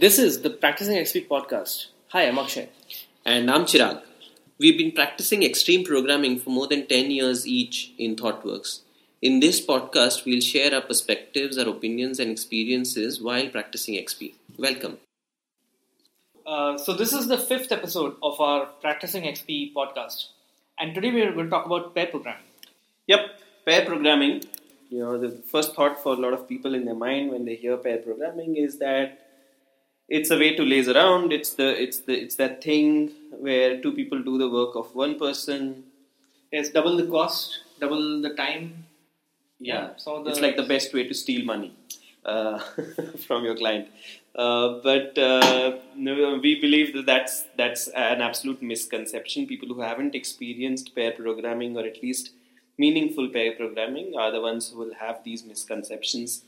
This is the Practicing XP podcast. Hi, I'm Akshay. And I'm Chirag. We've been practicing extreme programming for more than 10 years each in ThoughtWorks. In this podcast, we'll share our perspectives, our opinions, and experiences while practicing XP. Welcome. Uh, so, this is the fifth episode of our Practicing XP podcast. And today we are going to talk about pair programming. Yep, pair programming. You know, the first thought for a lot of people in their mind when they hear pair programming is that it's a way to laze around. It's the it's the it's that thing where two people do the work of one person. It's double the cost, double the time. Yeah, so it's like the best way to steal money uh, from your client. Uh, but uh, we believe that that's that's an absolute misconception. People who haven't experienced pair programming or at least meaningful pair programming are the ones who will have these misconceptions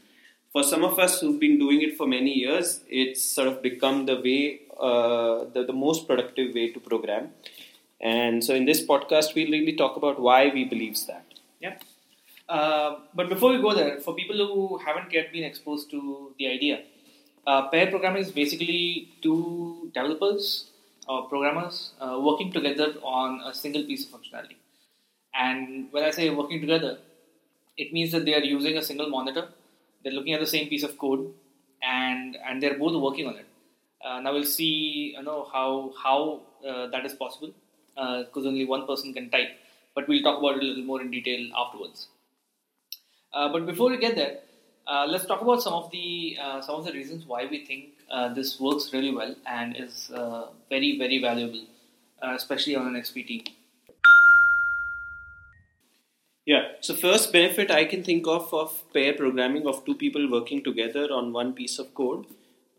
for some of us who've been doing it for many years, it's sort of become the way, uh, the, the most productive way to program. And so in this podcast, we'll really talk about why we believe that. Yeah. Uh, but before we go there, for people who haven't yet been exposed to the idea, uh, pair programming is basically two developers or programmers uh, working together on a single piece of functionality. And when I say working together, it means that they are using a single monitor they're looking at the same piece of code and and they're both working on it. Uh, now we'll see you know how how uh, that is possible because uh, only one person can type but we'll talk about it a little more in detail afterwards. Uh, but before we get there uh, let's talk about some of the uh, some of the reasons why we think this works really well and is very very valuable especially on an XP team yeah. So first benefit I can think of of pair programming of two people working together on one piece of code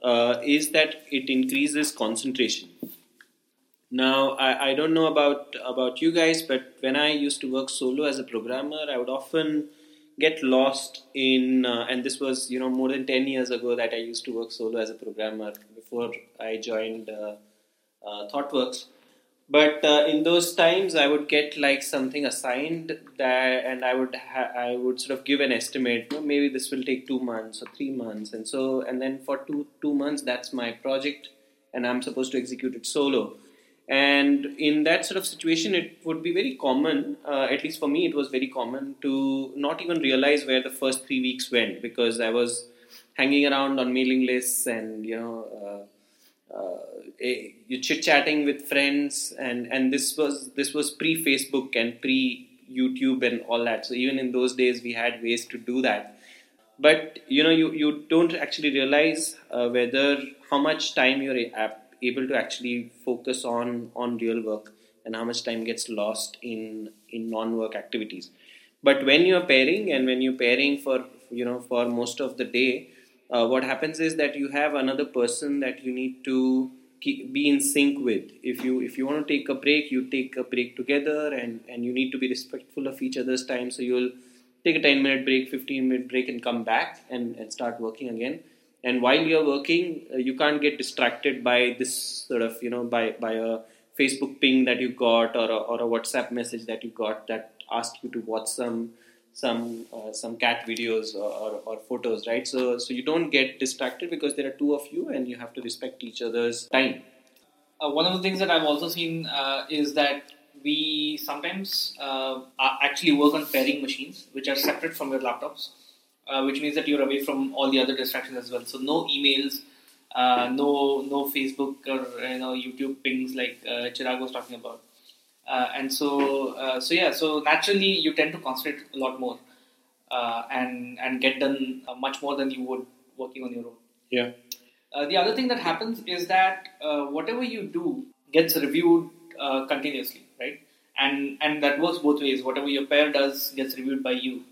uh, is that it increases concentration. Now I, I don't know about about you guys, but when I used to work solo as a programmer, I would often get lost in uh, and this was you know more than 10 years ago that i used to work solo as a programmer before i joined uh, uh, thoughtworks but uh, in those times i would get like something assigned that and i would ha- i would sort of give an estimate you maybe this will take 2 months or 3 months. And so and then for 2 2 months that's my project and i'm supposed to execute it solo. And in that sort of situation it would be very common uh, at least for me it was very common to not even realize where the first 3 weeks went because i was hanging around on mailing lists and you know uh, you're chit chatting with friends, and and this was this was pre Facebook and pre YouTube and all that. So even in those days, we had ways to do that. But you know, you you don't actually realize uh, whether how much time you're able to actually focus on on real work and how much time gets lost in in non-work activities but when you're pairing and when you're pairing for you know for most of the day uh, what happens is that you have another person that you need to keep, be in sync with. If you if you want to take a break you take a break together and and you need to be respectful of each other's time. So you'll take a 10 minute break 15 minute break and come back and, and start working again. And while you're working uh, you can't get distracted by this sort of you know by by a facebook ping that you got or a, or a whatsapp message that you got that asked you to watch some some uh, some cat videos or, or, or, photos right? So so you don't get distracted because there are two of you and you have to respect each other's time. Uh, one of the things that i've also seen uh, is that we sometimes uh, actually work on pairing machines which are separate from your laptops uh, which means that you're away from all the other distractions as well. So no emails uh, no no facebook or you know youtube pings like chirag was talking about uh, and so, uh, so yeah, so naturally you tend to concentrate a lot more uh, and and get done much more than you would working on your own. Yeah. the other thing that happens is that whatever you do gets reviewed continuously, right? And and that works both ways. Whatever your pair does gets reviewed by you.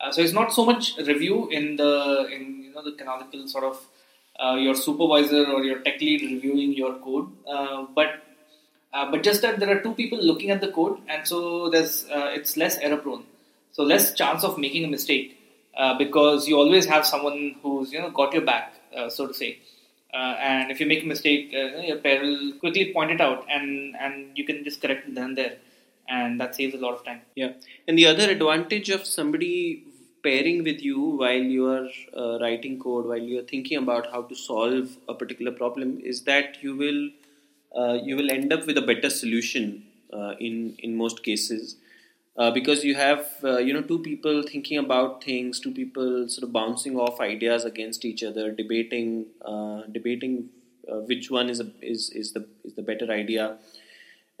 Uh, so it's not so much review in the in you know the canonical sort of uh, your supervisor or your tech lead reviewing your code, uh, but uh, but just that there are two people looking at the code, and so there's uh, it's less error prone, so less chance of making a mistake uh, because you always have someone who's you know got your back, uh, so to say. Uh, and if you make a mistake, your pair will quickly point it out, and and you can just correct it then and there, and that saves a lot of time. Yeah, and the other advantage of somebody pairing with you while you are writing code, while you are thinking about how to solve a particular problem, is that you will uh, you will end up with a better solution uh, in in most cases. Uh, because you have uh, you know two people thinking about things, two people sort of bouncing off ideas against each other, debating uh, debating which one is a, is is the is the better idea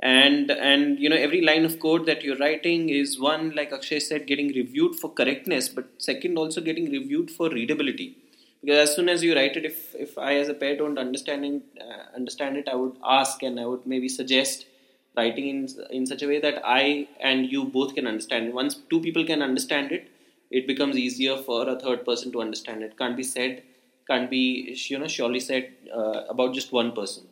and and you know every line of code that you're writing is one like akshay said getting reviewed for correctness but second also getting reviewed for readability because as soon as you write it if if i as a pair don't understand it, uh, understand it i would ask and i would maybe suggest writing in in such a way that i and you both can understand. Once two people can understand it it becomes easier for a third person to understand it. Can't be said can't be you know surely said uh, about just one person.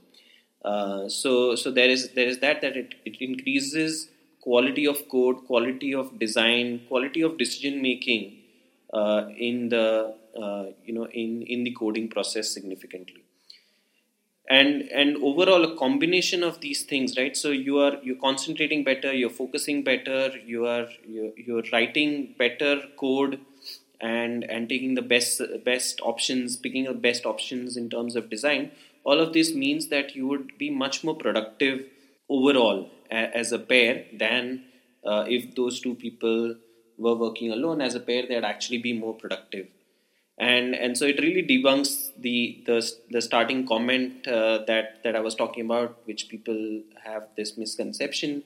Uh, so so there is there is that that it, it increases quality of code, quality of design, quality of decision making uh, in the uh, you know in in the coding process significantly. And and overall a combination of these things, right? So you are you're concentrating better, you're focusing better, you are you're, you're writing better code and and taking the best best options, picking the best options in terms of design all of this means that you would be much more productive overall as a pair than uh, if those two people were working alone as a pair they'd actually be more productive and and so it really debunks the the, the starting comment uh, that that I was talking about which people have this misconception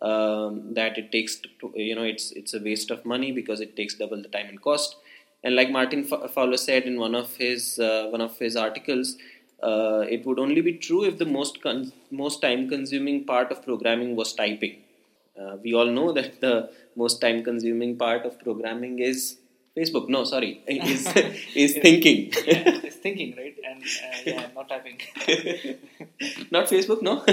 um, that it takes to, you know it's it's a waste of money because it takes double the time and cost and like Martin Fowler said in one of his uh, one of his articles uh, it would only be true if the most con- most time consuming part of programming was typing. Uh, we all know that the most time consuming part of programming is Facebook. No, sorry, is is thinking. yeah, it's thinking, right? And uh, yeah, not typing. not Facebook, no.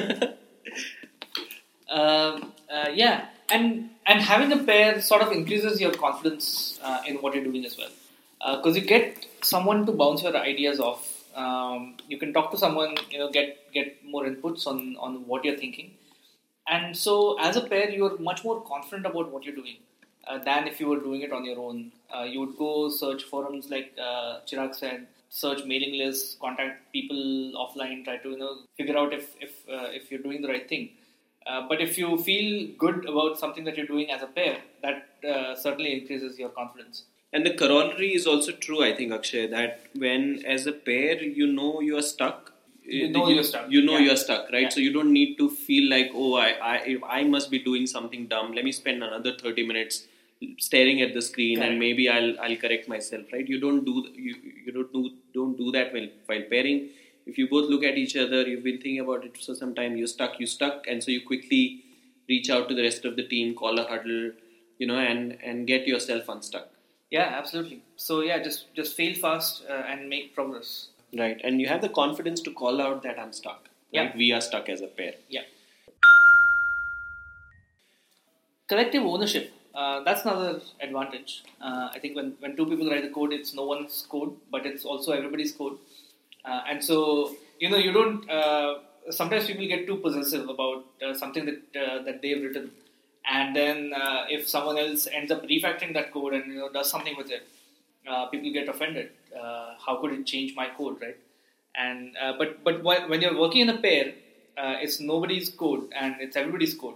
um, uh, yeah, and and having a pair sort of increases your confidence uh, in what you're doing as well, because uh, you get someone to bounce your ideas off um, you can talk to someone you know get get more inputs on on what you're thinking and so as a pair you're much more confident about what you're doing than if you were doing it on your own. Uh, you would go search forums like uh, chirag said search mailing lists contact people offline try to you know figure out if if uh, if you're doing the right thing. Uh, but if you feel good about something that you're doing as a pair that uh, certainly increases your confidence. And the corollary is also true, I think, Akshay, that when as a pair you know you are stuck, you know you, are stuck. You know yeah. you are stuck, right? Yeah. So you don't need to feel like, oh, I, I, I must be doing something dumb. Let me spend another thirty minutes staring at the screen, Correct. and maybe I'll, I'll correct myself, right? You don't do, you, you don't do, don't do that while, while pairing. If you both look at each other, you've been thinking about it for some time. You're stuck. you're stuck, and so you quickly reach out to the rest of the team, call a huddle, you know, and and get yourself unstuck. Yeah, absolutely. So yeah, just just fail fast uh, and make progress. Right, and you have the confidence to call out that I'm stuck. Yeah, we are stuck as a pair. Yeah. Collective ownership. Uh, that's another advantage. Uh, I think when, when two people write the code, it's no one's code, but it's also everybody's code. Uh, and so, you know, you don't. Uh, sometimes people get too possessive about uh, something that that they've written and then uh, if someone else ends up refactoring that code and you know does something with it, uh, people get offended. Uh, how could it change my code, right? And uh, but but when you're working in a pair, uh, it's nobody's code and it's everybody's code.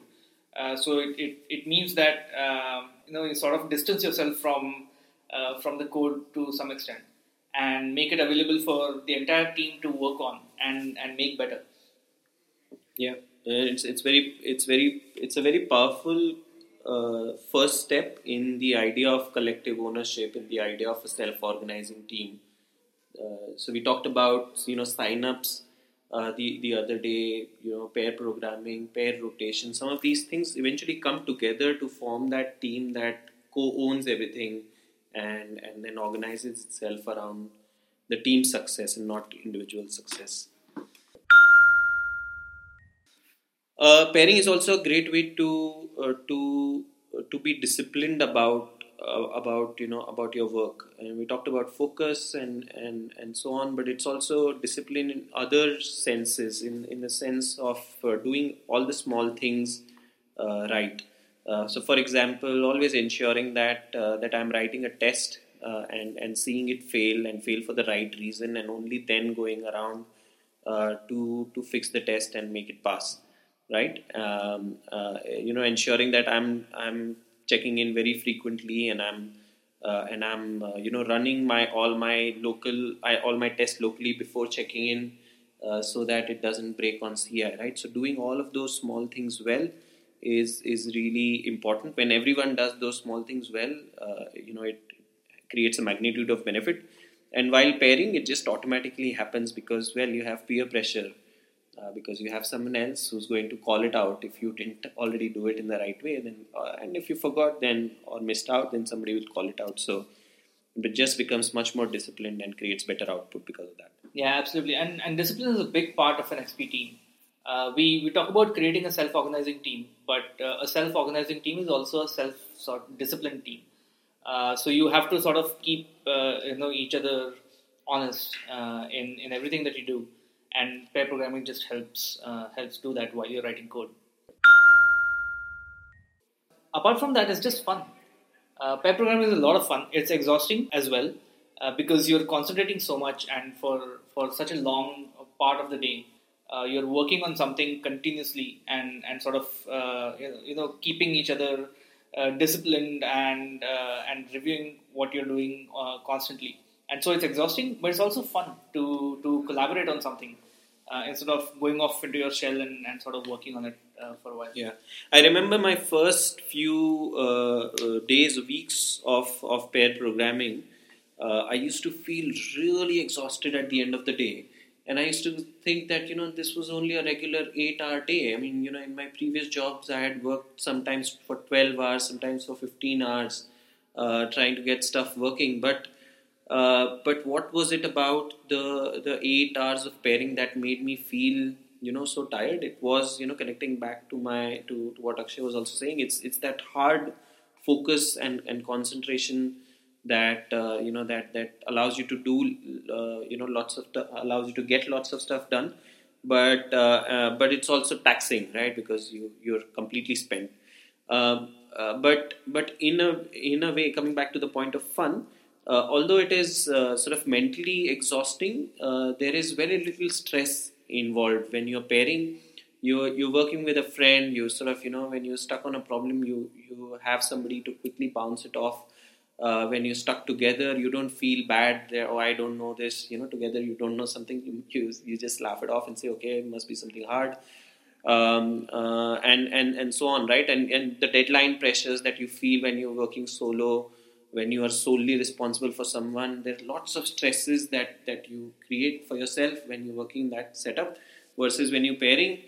Uh, so it, it, it means that um, you know you sort of distance yourself from from the code to some extent and make it available for the entire team to work on and and make better. Yeah. Uh, it's it's very it's very it's a very powerful uh, first step in the idea of collective ownership in the idea of a self-organizing team. Uh, so we talked about you know sign-ups uh, the the other day you know pair programming pair rotation. Some of these things eventually come together to form that team that co-owns everything and and then organizes itself around the team success and not individual success uh, pairing is also a great way to uh, to uh, to be disciplined about uh, about you know about your work and we talked about focus and and and so on but it's also discipline in other senses in in the sense of uh, doing all the small things uh, right so, for example, always ensuring that that I'm writing a test and and seeing it fail and fail for the right reason, and only then going around to to fix the test and make it pass. Right? Um, uh, you know, ensuring that I'm I'm checking in very frequently and I'm uh, and I'm you know running my all my local I, all my tests locally before checking in. so that it doesn't break on CI, right? So doing all of those small things well, is is really important. When everyone does those small things well, uh, you know, it creates a magnitude of benefit. And while pairing, it just automatically happens because well, you have peer pressure. Uh, because you have someone else who's going to call it out if you didn't already do it in the right way, then uh, and if you forgot then or missed out, then somebody will call it out. So it just becomes much more disciplined and creates better output because of that. Yeah, absolutely. And and discipline is a big part of an XP team. Uh, we, we talk about creating a self-organizing team, but uh, a self-organizing team is also a self sort disciplined team. Uh, so you have to sort of keep uh, you know each other honest in in everything that you do, and pair programming just helps uh, helps do that while you're writing code. Apart from that, it's just fun. pair programming is a lot of fun. It's exhausting as well because you're concentrating so much and for for such a long part of the day uh, you're working on something continuously and and sort of uh, you know keeping each other uh, disciplined and uh, and reviewing what you're doing uh, constantly and so it's exhausting but it's also fun to to collaborate on something uh, instead of going off into your shell and, and sort of working on it for a while yeah i remember my first few days weeks of of pair programming i used to feel really exhausted at the end of the day and I used to think that you know this was only a regular eight-hour day. I mean, you know, in my previous jobs, I had worked sometimes for twelve hours, sometimes for fifteen hours, uh, trying to get stuff working. But uh, but what was it about the the eight hours of pairing that made me feel you know so tired? It was you know connecting back to my to, to what Akshay was also saying. It's it's that hard focus and and concentration that uh, you know that that allows you to do uh, you know lots of allows you to get lots of stuff done but uh, uh, but it's also taxing right because you you're completely spent um, uh, but but in a in a way coming back to the point of fun uh, although it is sort of mentally exhausting there is very little stress involved when you're pairing you're you're working with a friend you sort of you know when you're stuck on a problem you you have somebody to quickly bounce it off uh, when you're stuck together, you don't feel bad. There, oh, I don't know this. You know, together you don't know something. You you, you just laugh it off and say, okay, it must be something hard, um, uh, and and and so on, right? And and the deadline pressures that you feel when you're working solo, when you are solely responsible for someone, there are lots of stresses that that you create for yourself when you're working that setup, versus when you're pairing.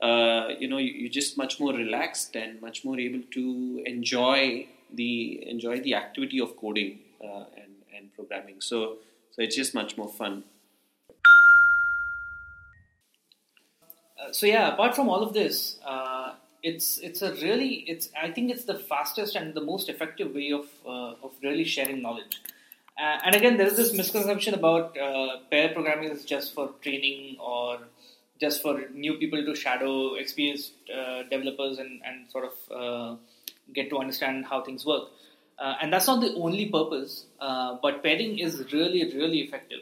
Uh, you know, you, are just much more relaxed and much more able to enjoy the enjoy the activity of coding uh, and and programming. So so it's just much more fun. Uh, so yeah, apart from all of this, uh, it's it's a really it's I think it's the fastest and the most effective way of uh, of really sharing knowledge. Uh, and again, there is this misconception about uh, pair programming is just for training or just for new people to shadow experienced developers and and sort of get to understand how things work. Uh, and that's not the only purpose, uh, but pairing is really, really effective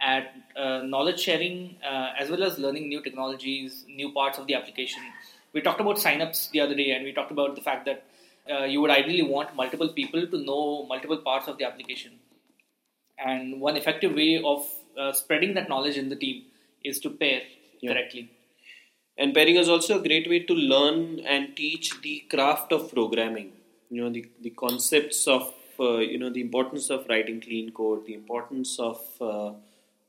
at uh, knowledge sharing as well as learning new technologies, new parts of the application. We talked about signups the other day, and we talked about the fact that uh, you would ideally want multiple people to know multiple parts of the application. And one effective way of uh, spreading that knowledge in the team is to pair yeah. correctly. And pairing is also a great way to learn and teach the craft of programming. You know, the, the concepts of, uh, you know, the importance of writing clean code, the importance of, uh,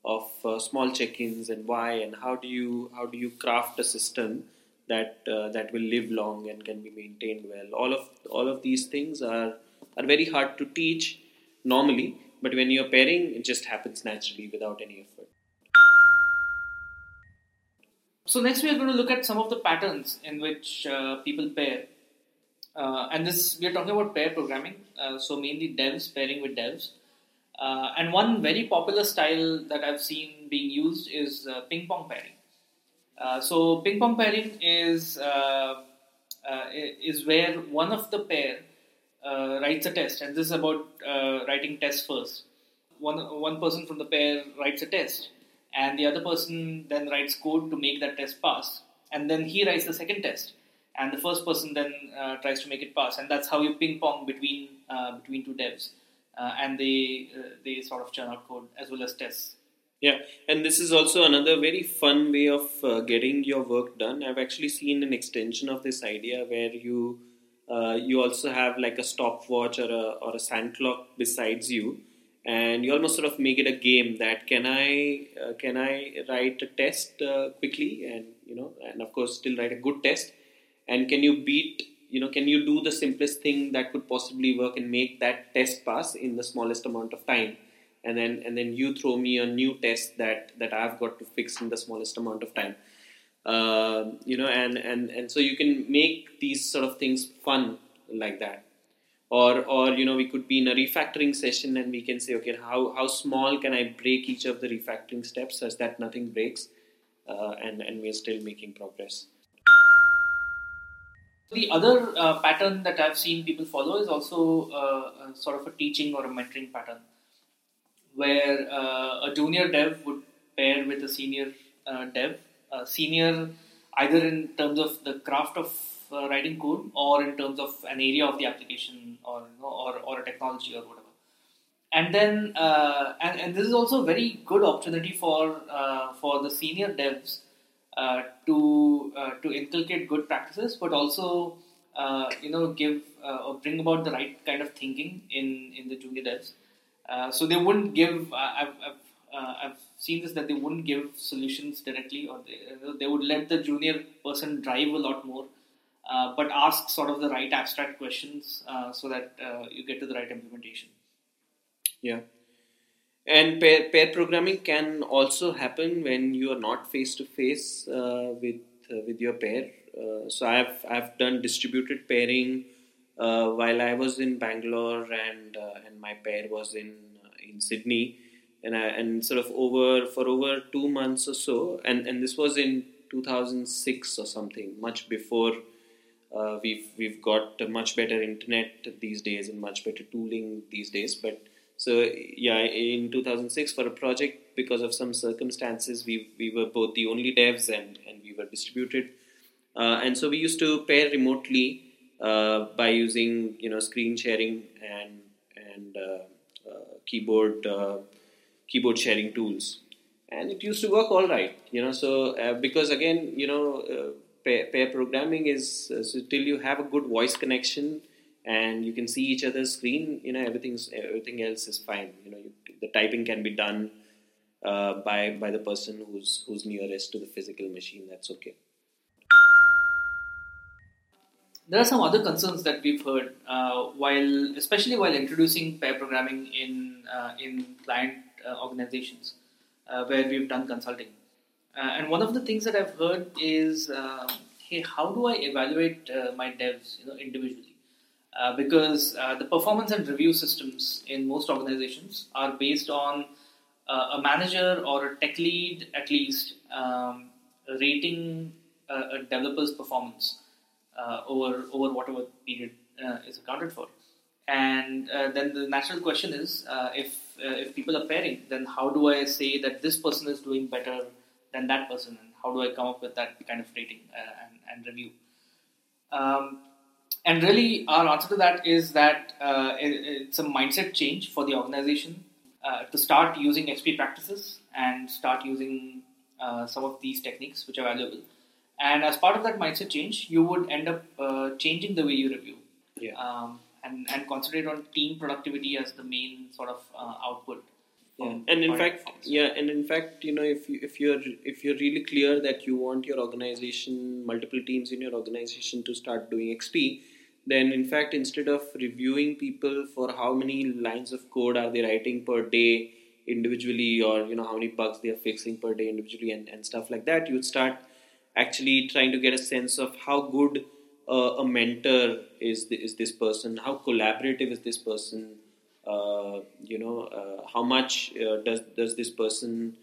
of uh, small check-ins and why and how do you, how do you craft a system that, uh, that will live long and can be maintained well. All of, all of these things are, are very hard to teach normally, but when you're pairing, it just happens naturally without any effort. So next we are going to look at some of the patterns in which uh, people pair. Uh, and this we are talking about pair programming, uh, so mainly devs pairing with devs. Uh, and one very popular style that I've seen being used is uh, ping pong pairing. Uh, so ping pong pairing is uh, is where one of the pair uh, writes a test, and this is about uh, writing tests first. One one person from the pair writes a test, and the other person then writes code to make that test pass, and then he writes the second test, and the first person then uh, tries to make it pass, and that's how you ping pong between uh, between two devs, uh, and they they sort of churn out code as well as tests. Yeah, and this is also another very fun way of uh, getting your work done. I've actually seen an extension of this idea where you uh, you also have like a stopwatch or a or a sand clock besides you, and you almost sort of make it a game that can I uh, can I write a test uh, quickly? And you know and of course still write a good test, and can you beat you know can you do the simplest thing that could possibly work and make that test pass in the smallest amount of time and then and then you throw me a new test that that I've got to fix in the smallest amount of time. Uh, you know, and, and and so you can make these sort of things fun like that. Or, or you know we could be in a refactoring session and we can say okay how, how small can I break each of the refactoring steps such that nothing breaks uh, and and we're still making progress. The other uh, pattern that I've seen people follow is also uh, sort of a teaching or a mentoring pattern where uh, a junior dev would pair with a senior uh, dev. Uh, senior, either in terms of the craft of uh, writing code or in terms of an area of the application or you know, or, or a technology or whatever. And then, uh, and, and this is also a very good opportunity for uh, for the senior devs to to inculcate good practices, but also you know give or bring about the right kind of thinking in in the junior devs. Uh, so they wouldn't give. Uh, I've I've, uh, I've seen this that they wouldn't give solutions directly, or they, they would let the junior person drive a lot more, but ask sort of the right abstract questions so that you get to the right implementation. Yeah. And pair, pair programming can also happen when you are not face to face with uh, with your pair. Uh, so I've I've done distributed pairing uh, while I was in Bangalore and uh, and my pair was in uh, in Sydney, and I, and sort of over for over two months or so, and and this was in 2006 or something, much before. Uh, we've we've got much better internet these days and much better tooling these days. But so yeah, in 2006 for a project because of some circumstances, we we were both the only devs and and we were distributed, uh, and so we used to pair remotely uh, by using you know screen sharing and and uh, uh, keyboard keyboard sharing tools. And it used to work all right you know so because again you know pair, pair programming is so till you have a good voice connection and you can see each other's screen you know everything's everything else is fine. You know you, the typing can be done uh, by by the person who's who's nearest to the physical machine. That's okay there are some other concerns that we've heard uh, while, especially while introducing pair programming in uh, in client uh, organizations uh, where we've done consulting. Uh, and one of the things that I've heard is, um, hey, how do I evaluate uh, my devs, you know, individually? because the performance and review systems in most organizations are based on a manager or a tech lead, at least, um, rating a developer's performance over over whatever period uh, is accounted for. And uh, then the natural question is, if if people are pairing, then how do I say that this person is doing better than that person, and how do I come up with that kind of rating and, and review? Um, and really, our answer to that is that uh, it, it's a mindset change for the organization uh, to start using XP practices and start using uh, some of these techniques, which are valuable. And as part of that mindset change, you would end up uh, changing the way you review. Yeah. Um, and, and concentrate on team productivity as the main sort of uh, output. Yeah. And in fact, yeah, and in fact, you know, if you if you're if you're really clear that you want your organization, multiple teams in your organization to start doing XP, then in fact, instead of reviewing people for how many lines of code are they writing per day individually, or you know how many bugs they are fixing per day individually, and, and stuff like that, you would start actually trying to get a sense of how good uh, a mentor is the, is this person, how collaborative is this person, uh, you know, uh, how much uh, does does this person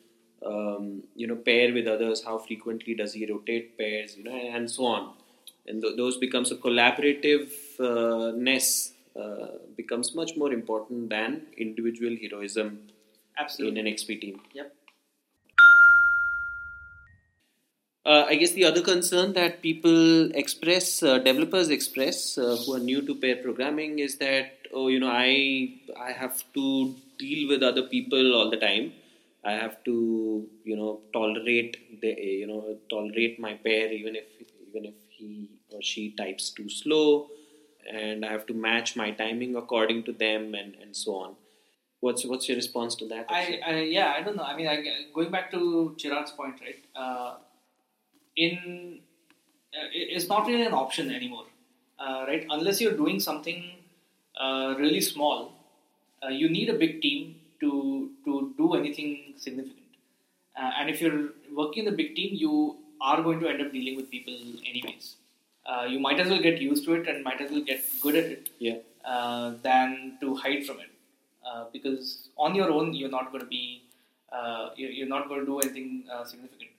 um, you know pair with others, how frequently does he rotate pairs, you know, and so on. and th- those becomes a collaborativeness uh, becomes much more important than individual heroism in an XP team. Yep. Uh, I guess the other concern that people express, uh, developers express, uh, who are new to pair programming, is that oh, you know, I I have to deal with other people all the time. I have to, you know, tolerate the, you know, tolerate my pair even if even if he or she types too slow, and I have to match my timing according to them, and and so on. What's what's your response to that? I, I yeah, I don't know. I mean, I, going back to Chirag's point, right? In uh, it's not really an option anymore, uh, right? Unless you're doing something uh, really small, uh, you need a big team to to do anything significant. Uh, and if you're working in a big team, you are going to end up dealing with people anyways. Uh, you might as well get used to it and might as well get good at it yeah. than to hide from it. Uh, because on your own, you're not going to be, uh, you're, you're not going to do anything uh, significant.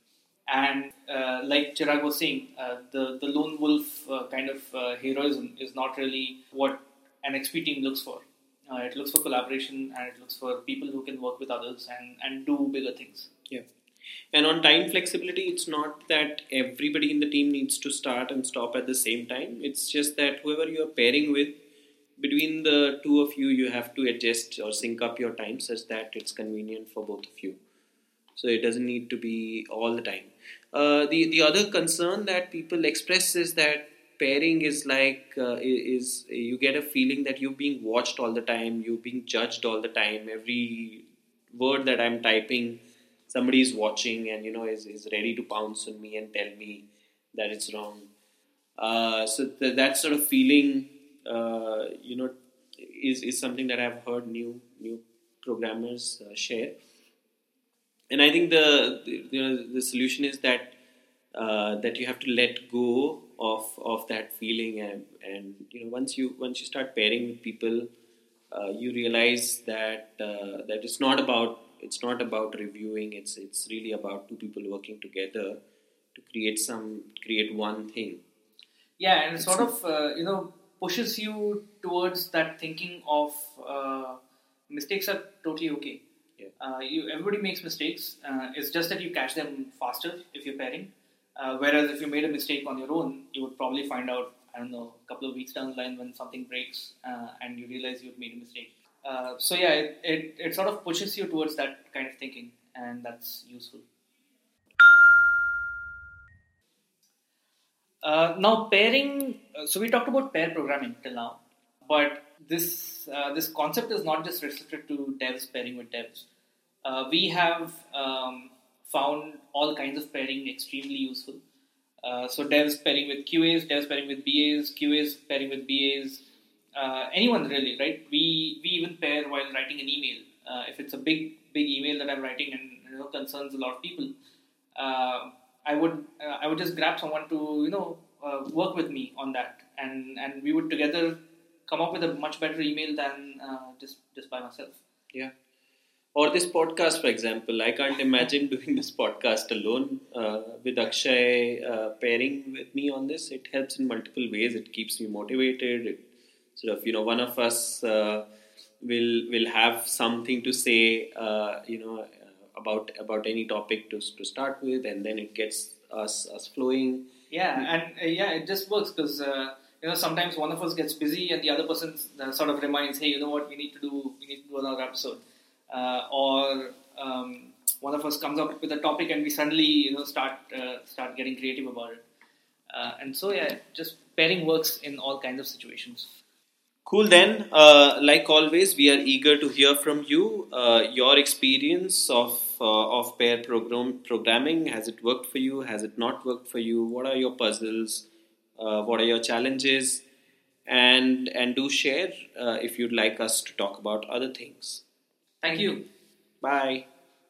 And uh, like Chirag was saying, uh, the the lone wolf uh, kind of uh, heroism is not really what an XP team looks for. Uh, it looks for collaboration and it looks for people who can work with others and, and do bigger things. Yeah. And on time flexibility, it's not that everybody in the team needs to start and stop at the same time. It's just that whoever you're pairing with, between the two of you, you have to adjust or sync up your time such that it's convenient for both of you. So it doesn't need to be all the time. Uh, the the other concern that people express is that pairing is like uh, is you get a feeling that you're being watched all the time, you're being judged all the time. Every word that I'm typing, somebody is watching and you know is, is ready to pounce on me and tell me that it's wrong. Uh, so th- that sort of feeling, uh, you know, is is something that I've heard new new programmers uh, share and I think the, the you know the solution is that uh, that you have to let go of of that feeling and and you know once you once you start pairing with people, uh, you realize that uh, that it's not about it's not about reviewing. It's it's really about two people working together to create some create one thing. Yeah, and it sort of uh, you know pushes you towards that thinking of uh, mistakes are totally okay. Yeah. Uh, you everybody makes mistakes. Uh, it's just that you catch them faster if you're pairing. Uh, whereas if you made a mistake on your own, you would probably find out I don't know a couple of weeks down the line when something breaks uh, and you realize you've made a mistake. Uh, so yeah, it, it it sort of pushes you towards that kind of thinking, and that's useful. Uh, now pairing. Uh, so we talked about pair programming till now, but this uh, this concept is not just restricted to devs pairing with devs. Uh, we have um, found all kinds of pairing extremely useful. Uh, so devs pairing with QAs, devs pairing with BAs, QAs pairing with BAs, uh, anyone really, right? We we even pair while writing an email. Uh, if it's a big big email that I'm writing and you know concerns a lot of people, uh, I would I would just grab someone to you know work with me on that, and and we would together come up with a much better email than uh, just just by myself. Yeah. Or this podcast, for example, I can't imagine doing this podcast alone. Uh, with Akshay uh, pairing with me on this, it helps in multiple ways. It keeps me motivated. It sort of, you know, one of us uh, will will have something to say, uh, you know, uh, about about any topic to to start with, and then it gets us us flowing. Yeah, and uh, yeah, it just works because uh, you know sometimes one of us gets busy and the other person uh, sort of reminds, hey, you know what, we need to do, we need to do another episode, uh, or um, one of us comes up with a topic and we suddenly you know start uh, start getting creative about it, uh, and so yeah, just pairing works in all kinds of situations. Cool. Then, uh, like always, we are eager to hear from you. Uh, your experience of of pair program programming has it worked for you? Has it not worked for you? What are your puzzles? Uh, what are your challenges? And and do share uh, if you'd like us to talk about other things. Thank you. Bye.